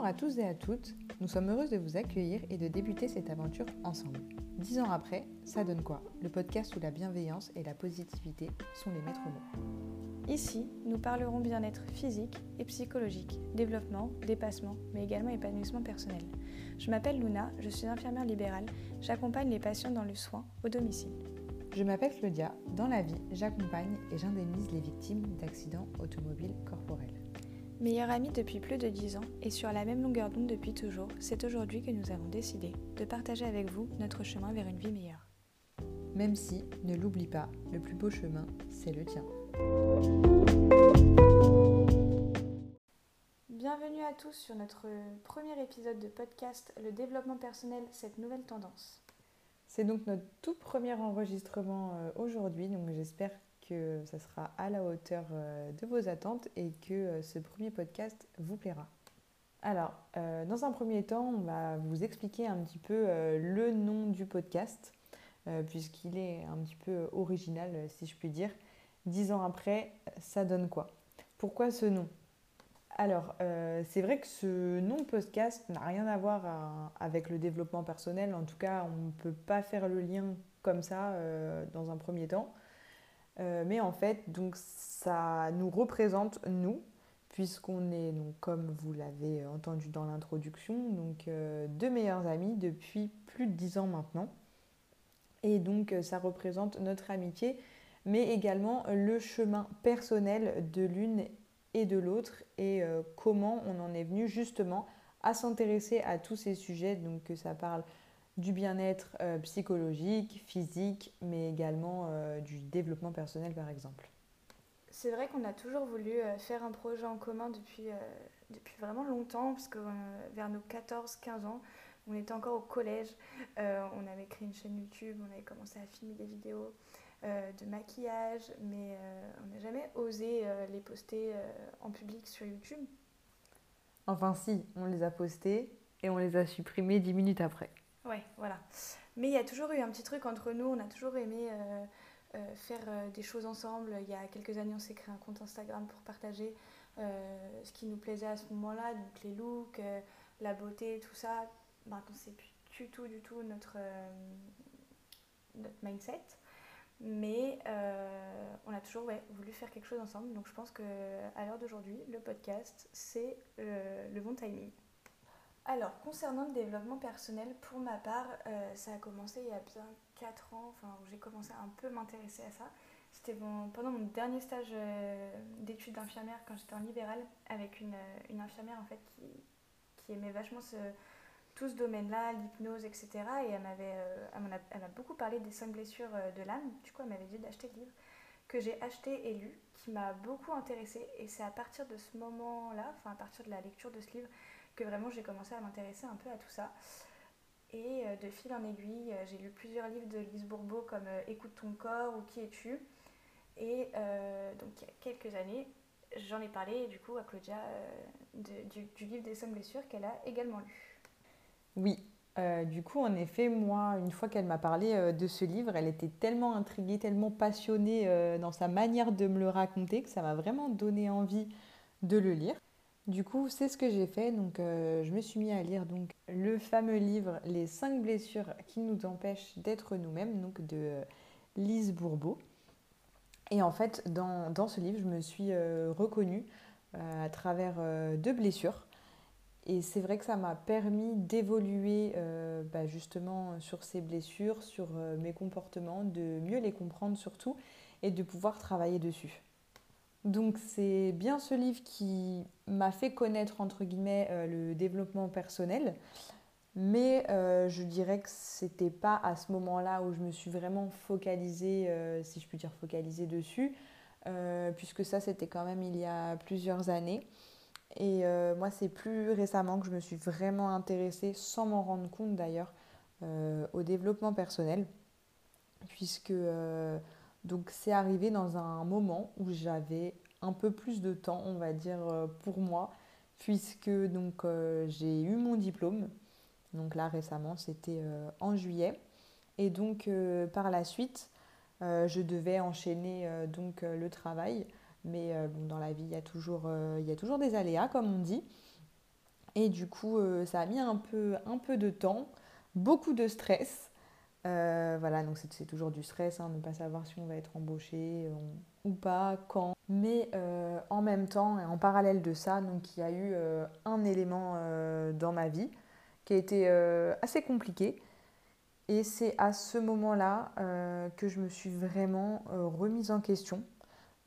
Bonjour à tous et à toutes, nous sommes heureuses de vous accueillir et de débuter cette aventure ensemble. Dix ans après, ça donne quoi? Le podcast où la bienveillance et la positivité sont les maîtres mots. Ici, nous parlerons bien-être physique et psychologique, développement, dépassement, mais également épanouissement personnel. Je m'appelle Luna, je suis infirmière libérale, j'accompagne les patients dans le soin au domicile. Je m'appelle Claudia, dans la vie, j'accompagne et j'indemnise les victimes d'accidents automobiles corporels. Meilleure amie depuis plus de 10 ans et sur la même longueur d'onde depuis toujours, c'est aujourd'hui que nous avons décidé de partager avec vous notre chemin vers une vie meilleure. Même si, ne l'oublie pas, le plus beau chemin, c'est le tien. Bienvenue à tous sur notre premier épisode de podcast Le développement personnel, cette nouvelle tendance. C'est donc notre tout premier enregistrement euh, aujourd'hui, donc j'espère que ça sera à la hauteur euh, de vos attentes et que euh, ce premier podcast vous plaira. Alors, euh, dans un premier temps, on va vous expliquer un petit peu le nom du podcast, puisqu'il est un petit peu original, si je puis dire. Dix ans après, ça donne quoi? Pourquoi ce nom? Alors, c'est vrai que ce nom podcast n'a rien à voir avec le développement personnel. En tout cas, on ne peut pas faire le lien comme ça dans un premier temps. Euh, mais en fait, ça nous représente nous, puisqu'on est, donc, comme vous l'avez entendu dans l'introduction, donc euh, deux meilleurs amis depuis plus de dix ans maintenant. Et donc ça représente notre amitié, mais également le chemin personnel de l'une et de l'autre et euh, comment on en est venu justement à s'intéresser à tous ces sujets, donc que ça parle du bien-être euh, psychologique, physique, mais également euh, du développement personnel par exemple. C'est vrai qu'on a toujours voulu euh, faire un projet en commun depuis, depuis vraiment longtemps, parce que vers nos 14-15 ans, on était encore au collège, on avait créé une chaîne YouTube, on avait commencé à filmer des vidéos de maquillage, mais on n'a jamais osé les poster en public sur YouTube. Enfin si, on les a postés et on les a supprimés 10 minutes après. Ouais, voilà. Mais il y a toujours eu un petit truc entre nous, on a toujours aimé euh, euh, faire euh, des choses ensemble. Il y a quelques années, on s'est créé un compte Instagram pour partager ce qui nous plaisait à ce moment-là, donc les looks, la beauté, tout ça. Maintenant, c'est plus du tout, tout notre, notre mindset. Mais on a toujours voulu faire quelque chose ensemble. Donc je pense qu'à l'heure d'aujourd'hui, le podcast, c'est le bon timing. Alors, concernant le développement personnel, pour ma part, euh, ça a commencé il y a bien 4 ans, enfin, où j'ai commencé à un peu m'intéresser à ça. C'était pendant mon dernier stage euh, d'études d'infirmière quand j'étais en libéral avec une, une, infirmière en fait qui, aimait vachement tout ce domaine-là, l'hypnose, etc. Et elle m'avait, euh, m'a beaucoup parlé des 5 blessures de l'âme. Du coup, elle m'avait dit d'acheter le livre que j'ai acheté et lu, qui m'a beaucoup intéressée. Et c'est à partir de ce moment-là, enfin à partir de la lecture de ce livre, que vraiment j'ai commencé à m'intéresser un peu à tout ça. Et euh, de fil en aiguille, euh, j'ai lu plusieurs livres de Lise Bourbeau comme euh, Écoute ton corps ou Qui es-tu? Et donc il y a quelques années, j'en ai parlé du coup à Claudia du, livre des cinq blessures qu'elle a également lu. Oui, du coup, en effet, moi, une fois qu'elle m'a parlé de ce livre, elle était tellement intriguée, tellement passionnée dans sa manière de me le raconter que ça m'a vraiment donné envie de le lire. Du coup, c'est ce que j'ai fait. Donc, euh, je me suis mis à lire donc le fameux livre Les cinq blessures qui nous empêchent d'être nous-mêmes, donc de euh, Lise Bourbeau. Et en fait, dans, ce livre, je me suis euh, reconnue à travers deux blessures. Et c'est vrai que ça m'a permis d'évoluer bah, justement sur ces blessures, sur mes comportements, de mieux les comprendre surtout et de pouvoir travailler dessus. Donc c'est bien ce livre qui m'a fait connaître entre guillemets euh, le développement personnel, mais euh, je dirais que c'était pas à ce moment-là où je me suis vraiment focalisée, euh, si je puis dire focalisée dessus, puisque ça c'était quand même il y a plusieurs années. Et moi c'est plus récemment que je me suis vraiment intéressée, sans m'en rendre compte d'ailleurs, au développement personnel, puisque donc c'est arrivé dans un moment où j'avais un peu plus de temps, on va dire, euh, pour moi, puisque donc euh, j'ai eu mon diplôme. Donc là récemment, c'était euh, en juillet. Et donc par la suite, je devais enchaîner donc le travail. Mais bon, dans la vie, il y, a toujours, il y a toujours des aléas, comme on dit. Et du coup, ça a mis un peu, un peu de temps, beaucoup de stress. Voilà, donc c'est toujours du stress, hein, ne pas savoir si on va être embauché ou pas, quand. Mais en même temps et en parallèle de ça, il y a eu un élément dans ma vie qui a été assez compliqué. Et c'est à ce moment-là que je me suis vraiment remise en question,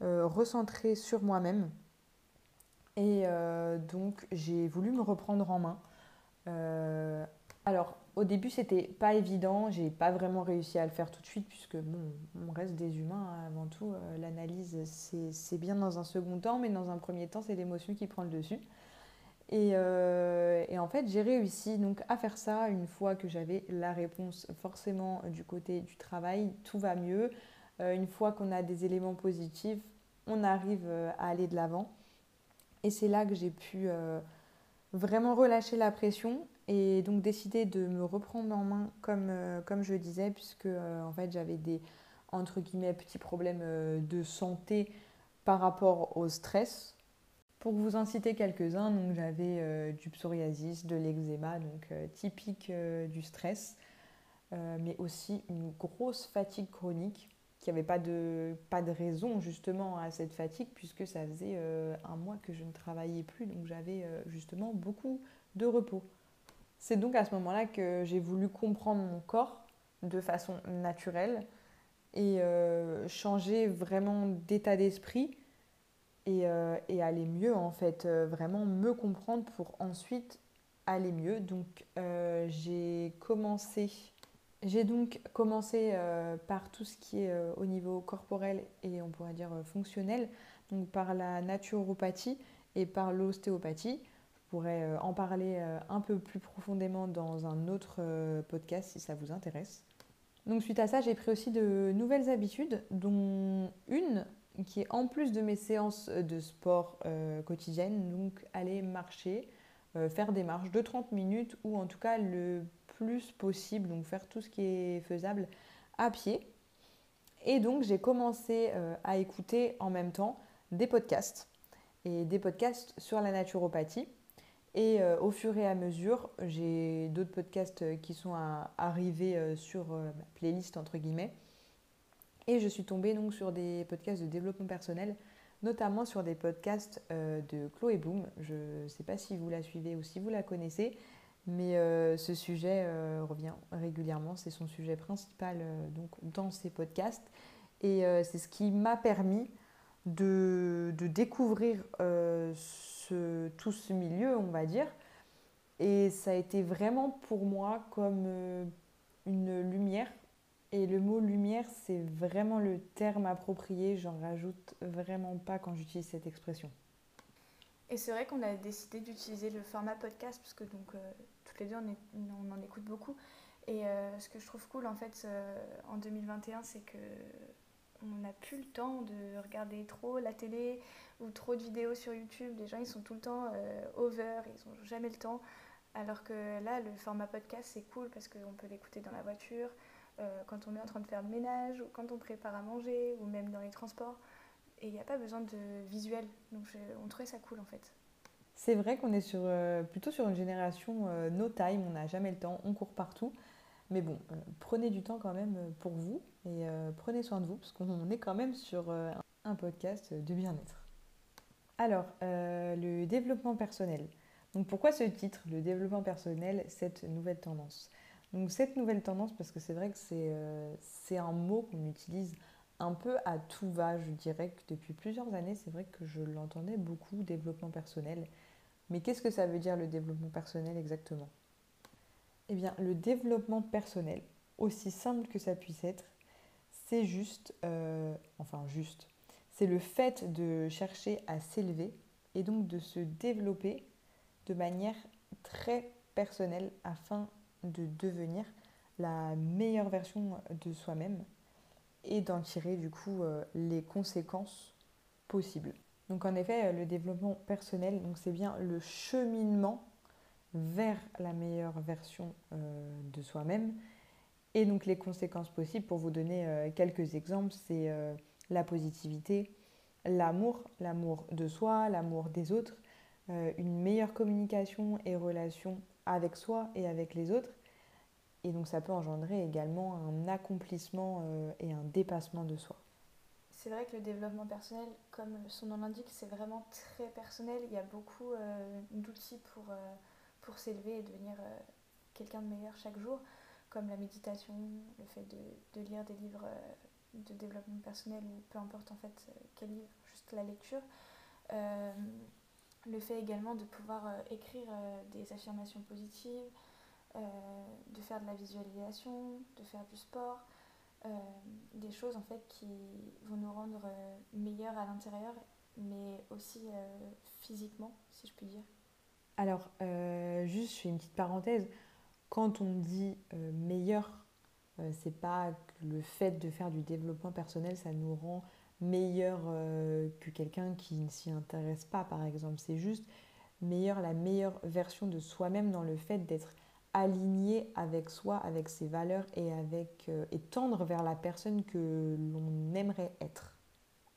recentrée sur moi-même et euh, donc, j'ai voulu me reprendre en main. Euh, alors, au début, c'était pas évident. J'ai pas vraiment réussi à le faire tout de suite, puisque bon, on reste des humains hein, avant tout. Euh, l'analyse, c'est bien dans un second temps, mais dans un premier temps, c'est l'émotion qui prend le dessus. Et, et en fait, j'ai réussi donc à faire ça une fois que j'avais la réponse forcément du côté du travail, tout va mieux. une fois qu'on a des éléments positifs, on arrive à aller de l'avant. Et c'est là que j'ai pu euh, vraiment relâcher la pression et donc décider de me reprendre en main comme, euh, comme je disais, puisque euh, en fait j'avais des entre guillemets petits problèmes de santé par rapport au stress. Pour vous en citer quelques-uns, donc j'avais du psoriasis, de l'eczéma, donc typique du stress, mais aussi une grosse fatigue chronique qu'il n'y avait pas de, pas de raison justement à cette fatigue puisque ça faisait euh, un mois que je ne travaillais plus, donc j'avais euh, justement beaucoup de repos. C'est donc à ce moment-là que j'ai voulu comprendre mon corps de façon naturelle et euh, changer vraiment d'état d'esprit et, et, aller mieux en fait, vraiment me comprendre pour ensuite aller mieux. Donc j'ai commencé j'ai donc commencé euh, par tout ce qui est euh, au niveau corporel et on pourrait dire euh, fonctionnel, donc par la naturopathie et par l'ostéopathie. Pourrais en parler un peu plus profondément dans un autre podcast si ça vous intéresse. Donc suite à ça, j'ai pris aussi de nouvelles habitudes, dont une qui est en plus de mes séances de sport quotidiennes, donc aller marcher, faire des marches de 30 minutes ou en tout cas le plus possible, donc faire tout ce qui est faisable à pied. Et donc j'ai commencé euh, à écouter en même temps des podcasts et des podcasts sur la naturopathie. Et euh, au fur et à mesure, j'ai d'autres podcasts qui sont arrivés euh, sur ma playlist entre guillemets. Et je suis tombée donc sur des podcasts de développement personnel, notamment sur des podcasts de Chloé Bloom. Je ne sais pas si vous la suivez ou si vous la connaissez, mais euh, ce sujet euh, revient régulièrement, c'est son sujet principal euh, donc, dans ses podcasts. Et c'est ce qui m'a permis de, de découvrir ce, tout ce milieu, on va dire. Et ça a été vraiment pour moi comme une lumière. Et le mot lumière, c'est vraiment le terme approprié. J'en rajoute vraiment pas quand j'utilise cette expression. Et c'est vrai qu'on a décidé d'utiliser le format podcast parce que donc toutes les deux, on, en écoute beaucoup. Et euh, ce que je trouve cool en fait euh, en 2021, c'est que on n'a plus le temps de regarder trop la télé ou trop de vidéos sur YouTube. Les gens, ils sont tout le temps euh, over, ils n'ont jamais le temps. Alors que là, le format podcast, c'est cool parce qu'on peut l'écouter dans la voiture, quand on est en train de faire le ménage, ou quand on prépare à manger, ou même dans les transports. Et il n'y a pas besoin de visuel. Donc on trouvait ça cool en fait. C'est vrai qu'on est sur, euh, plutôt sur une génération euh, no time, on n'a jamais le temps, on court partout. Mais bon, euh, prenez du temps quand même pour vous et prenez soin de vous parce qu'on est quand même sur un podcast de bien-être. Alors, le développement personnel. Donc pourquoi ce titre, le développement personnel, cette nouvelle tendance? Donc cette nouvelle tendance, parce que c'est vrai que c'est un mot qu'on utilise un peu à tout va, je dirais que depuis plusieurs années, c'est vrai que je l'entendais beaucoup, développement personnel. Mais qu'est-ce que ça veut dire le développement personnel exactement? Eh bien, le développement personnel, aussi simple que ça puisse être, c'est juste, euh, enfin juste, c'est le fait de chercher à s'élever et donc de se développer de manière très personnelle afin de devenir la meilleure version de soi-même et d'en tirer du coup euh, les conséquences possibles. Donc en effet, euh, le développement personnel, c'est bien le cheminement vers la meilleure version euh, de soi-même. Et donc les conséquences possibles, pour vous donner euh, quelques exemples, c'est la positivité, l'amour, l'amour de soi, l'amour des autres, une meilleure communication et relation avec soi et avec les autres. Et donc ça peut engendrer également un accomplissement et un dépassement de soi. C'est vrai que le développement personnel, comme son nom l'indique, c'est vraiment très personnel. Il y a beaucoup d'outils pour, pour s'élever et devenir quelqu'un de meilleur chaque jour, comme la méditation, le fait de, lire des livres de développement personnel ou peu importe en fait euh, quel livre, juste la lecture. Euh, le fait également de pouvoir euh, écrire des affirmations positives, de faire de la visualisation, de faire du sport, des choses en fait qui vont nous rendre meilleurs à l'intérieur, mais aussi physiquement, si je puis dire. Alors, juste, je fais une petite parenthèse. Quand on dit meilleur euh, c'est pas le fait de faire du développement personnel, ça nous rend meilleur euh, que quelqu'un qui ne s'y intéresse pas, par exemple. C'est juste meilleur, la meilleure version de soi-même dans le fait d'être aligné avec soi, avec ses valeurs et, avec, euh, et tendre vers la personne que l'on aimerait être.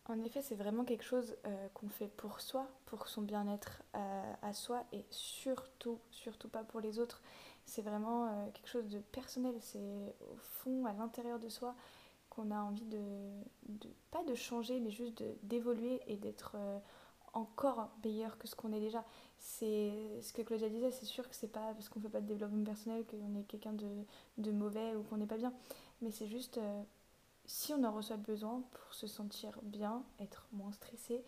En effet, c'est vraiment quelque chose qu'on fait pour soi, pour son bien-être à soi et surtout, surtout pas pour les autres c'est vraiment euh, quelque chose de personnel. C'est au fond, à l'intérieur de soi, qu'on a envie de, pas de changer, mais juste d'évoluer et d'être euh, encore meilleur que ce qu'on est déjà. C'est ce que Claudia disait, c'est sûr que c'est pas parce qu'on fait pas de développement personnel qu'on est quelqu'un de, mauvais ou qu'on n'est pas bien. Mais c'est juste euh, si on en reçoit besoin pour se sentir bien, être moins stressé,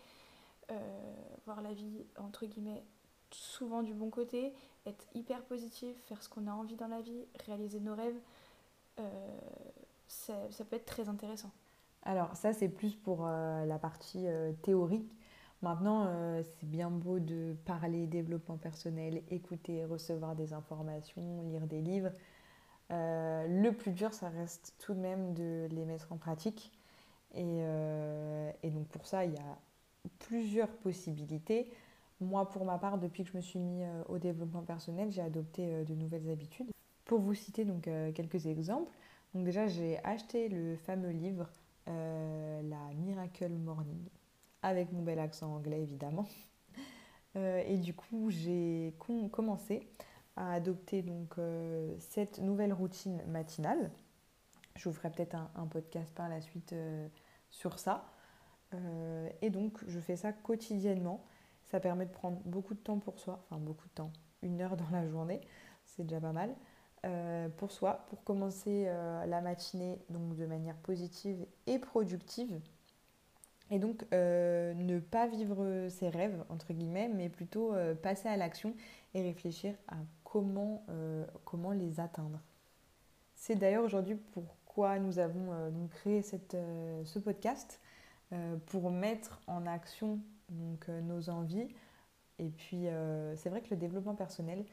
voir la vie entre guillemets souvent du bon côté, être hyper positif, faire ce qu'on a envie dans la vie, réaliser nos rêves, euh, ça, peut être très intéressant. Alors ça c'est plus pour euh, la partie euh, théorique. Maintenant c'est bien beau de parler développement personnel, écouter, recevoir des informations, lire des livres. Le plus dur ça reste tout de même de les mettre en pratique. Et, et donc pour ça il y a plusieurs possibilités. Moi, pour ma part, depuis que je me suis mis euh, au développement personnel, j'ai adopté euh, de nouvelles habitudes. Pour vous citer donc euh, quelques exemples, déjà j'ai acheté le fameux livre La Miracle Morning avec mon bel accent anglais évidemment. et du coup, j'ai commencé adopter donc cette nouvelle routine matinale. Je vous ferai peut-être un, podcast par la suite sur ça. et donc, je fais ça quotidiennement. Ça permet de prendre beaucoup de temps pour soi, enfin beaucoup de temps, une heure dans la journée, c'est déjà pas mal. Euh, pour soi, pour commencer euh, la matinée donc de manière positive et productive. Et donc euh, ne pas vivre ses rêves, entre guillemets, mais plutôt passer à l'action et réfléchir à comment, comment les atteindre. C'est d'ailleurs aujourd'hui pourquoi nous avons donc créé cette, ce podcast, pour mettre en action donc euh, nos envies. Et puis euh, c'est vrai que le développement personnel,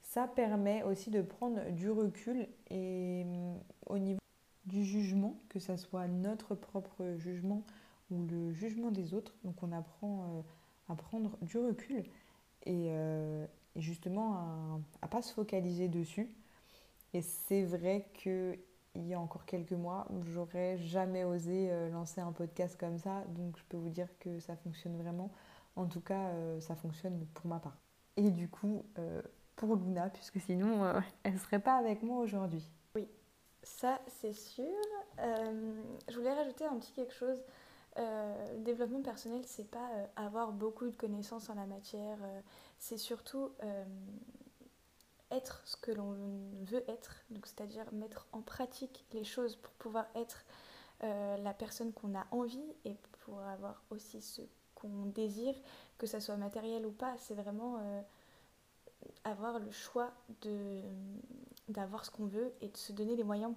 ça permet aussi de prendre du recul et mm, au niveau du jugement, que ce soit notre propre jugement ou le jugement des autres. Donc on apprend euh, à prendre du recul et, justement à ne pas se focaliser dessus. Et c'est vrai que il y a encore quelques mois, j'aurais jamais osé euh, lancer un podcast comme ça. Donc je peux vous dire que ça fonctionne vraiment. En tout cas, euh, ça fonctionne pour ma part. Et du coup, euh, pour Luna, puisque sinon, elle ne serait pas avec moi aujourd'hui. Oui, ça c'est sûr. je voulais rajouter un petit quelque chose. le développement personnel, c'est pas avoir beaucoup de connaissances en la matière. C'est surtout être ce que l'on veut être, donc c'est-à-dire mettre en pratique les choses pour pouvoir être euh, la personne qu'on a envie et pour avoir aussi ce qu'on désire, que ça soit matériel ou pas, c'est vraiment euh, avoir le choix de d'avoir ce qu'on veut et de se donner les moyens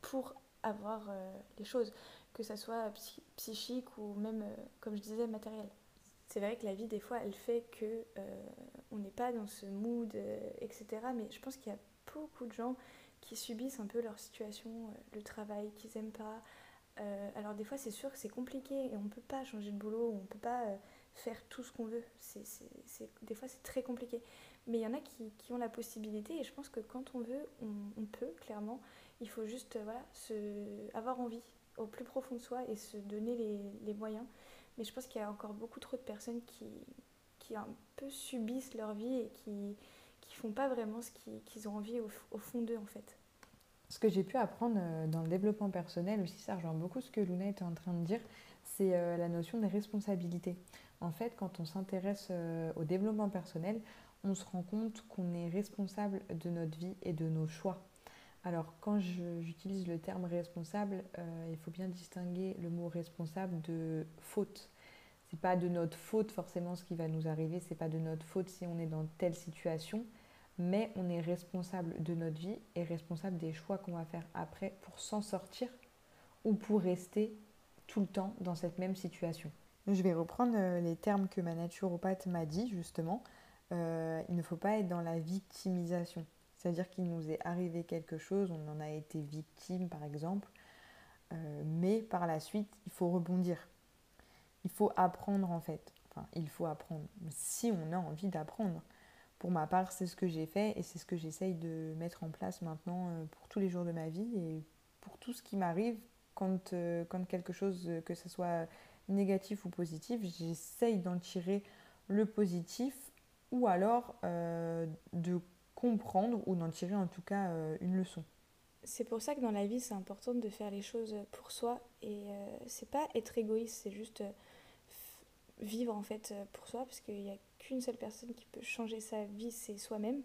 pour avoir euh, les choses, que ça soit psychique ou même, comme je disais, matériel c'est vrai que la vie, des fois, elle fait que euh, on n'est pas dans ce mood, euh, etc. Mais je pense qu'il y a beaucoup de gens qui subissent un peu leur situation, euh, le travail qu'ils n'aiment pas. alors des fois, c'est sûr que c'est compliqué et on peut pas changer de boulot, on peut pas faire tout ce qu'on veut. Des fois, c'est très compliqué. Mais il y en a qui, ont la possibilité et je pense que quand on veut, on, peut, clairement. Il faut juste voilà, se, avoir envie au plus profond de soi et se donner les moyens. Mais je pense qu'il y a encore beaucoup trop de personnes qui, qui un peu subissent leur vie et qui ne font pas vraiment ce qu'ils ont envie au, fond d'eux en fait. Ce que j'ai pu apprendre euh, dans le développement personnel aussi, ça rejoint beaucoup ce que Luna était en train de dire, c'est euh, la notion de responsabilité. En fait, quand on s'intéresse euh, au développement personnel, on se rend compte qu'on est responsable de notre vie et de nos choix. Alors, quand j'utilise le terme responsable, il faut bien distinguer le mot responsable de faute c'est pas de notre faute forcément ce qui va nous arriver, c'est pas de notre faute si on est dans telle situation, mais on est responsable de notre vie et responsable des choix qu'on va faire après pour s'en sortir ou pour rester tout le temps dans cette même situation. Je vais reprendre euh, les termes que ma naturopathe m'a dit justement. Euh, il ne faut pas être dans la victimisation. C'est-à-dire qu'il nous est arrivé quelque chose, on en a été victime par exemple, euh, mais par la suite, il faut rebondir il faut apprendre en fait. Enfin, il faut apprendre. Si on a envie d'apprendre. Pour ma part, c'est ce que j'ai fait et c'est ce que j'essaye de mettre en place maintenant euh, pour tous les jours de ma vie et pour tout ce qui m'arrive quand, euh, quand quelque chose, que ce soit négatif ou positif, j'essaye d'en tirer le positif ou alors de comprendre ou d'en tirer en tout cas une leçon. C'est pour ça que dans la vie, c'est important de faire les choses pour soi et c'est pas être égoïste, c'est juste vivre en fait euh, pour soi parce qu'il n'y a qu'une seule personne qui peut changer sa vie, c'est soi-même.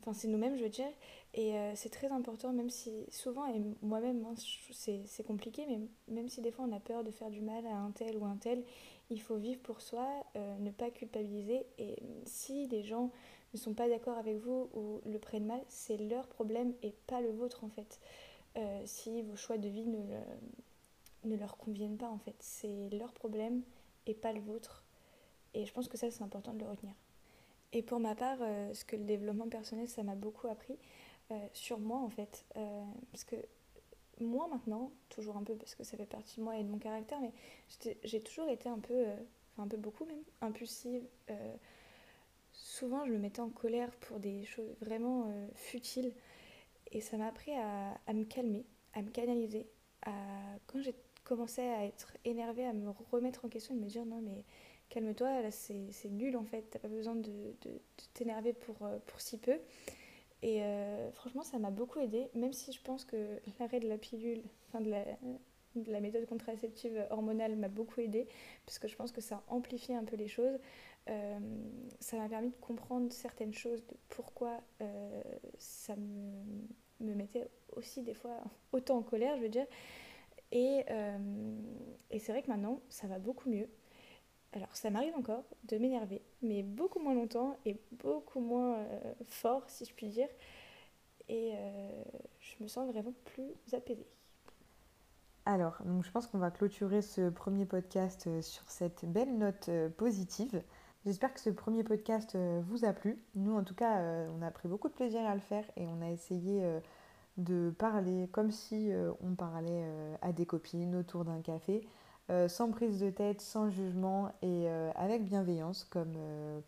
Enfin, c'est nous-mêmes, je veux dire. Et euh, c'est très important, même si souvent, et moi-même, hein, c'est compliqué, mais même si des fois on a peur de faire du mal à un tel ou un tel, il faut vivre pour soi, euh, ne pas culpabiliser. Et si les gens ne sont pas d'accord avec vous ou le prennent mal, c'est leur problème et pas le vôtre en fait. si vos choix de vie ne, ne leur conviennent pas en fait, c'est leur problème et pas le vôtre. Et je pense que ça, c'est important de le retenir. Et pour ma part, euh, ce que le développement personnel, ça m'a beaucoup appris euh, sur moi, en fait. Euh, parce que moi, maintenant, toujours un peu, parce que ça fait partie de moi et de mon caractère, mais j'ai toujours été un peu, enfin un peu beaucoup même, impulsive. Souvent, je me mettais en colère pour des choses vraiment futiles. Et ça m'a appris à, à, me calmer, à me canaliser. À, quand j'ai commençais à être énervée, à me remettre en question et me dire non mais calme-toi, là c'est nul en fait, t'as pas besoin de, de, t'énerver pour, euh, pour si peu. Et euh, franchement ça m'a beaucoup aidé, même si je pense que l'arrêt de la pilule, de la, de la méthode contraceptive hormonale m'a beaucoup aidé, parce que je pense que ça amplifie un peu les choses. Euh, ça m'a permis de comprendre certaines choses, de pourquoi ça me, me mettait aussi des fois autant en colère, je veux dire. Et, euh, et c'est vrai que maintenant, ça va beaucoup mieux. Alors, ça m'arrive encore de m'énerver, mais beaucoup moins longtemps et beaucoup moins euh, fort, si je puis dire. Et euh, je me sens vraiment plus apaisée. Alors, donc je pense qu'on va clôturer ce premier podcast sur cette belle note positive. J'espère que ce premier podcast vous a plu. Nous, en tout cas, on a pris beaucoup de plaisir à le faire et on a essayé de parler comme si euh, on parlait euh, à des copines autour d'un café, euh, sans prise de tête, sans jugement et avec bienveillance, comme,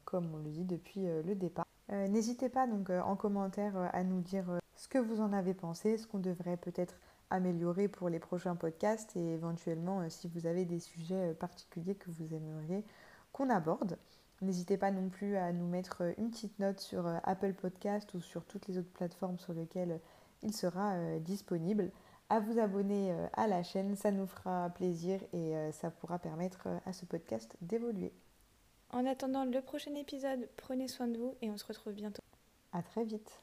comme on le dit depuis le départ. N'hésitez pas donc en commentaire à nous dire ce que vous en avez pensé, ce qu'on devrait peut-être améliorer pour les prochains podcasts et éventuellement si vous avez des sujets particuliers que vous aimeriez qu'on aborde. N'hésitez pas non plus à nous mettre une petite note sur Apple Podcast ou sur toutes les autres plateformes sur lesquelles il sera euh, disponible. À vous abonner euh, à la chaîne, ça nous fera plaisir et euh, ça pourra permettre à ce podcast d'évoluer. En attendant le prochain épisode, prenez soin de vous et on se retrouve bientôt. À très vite.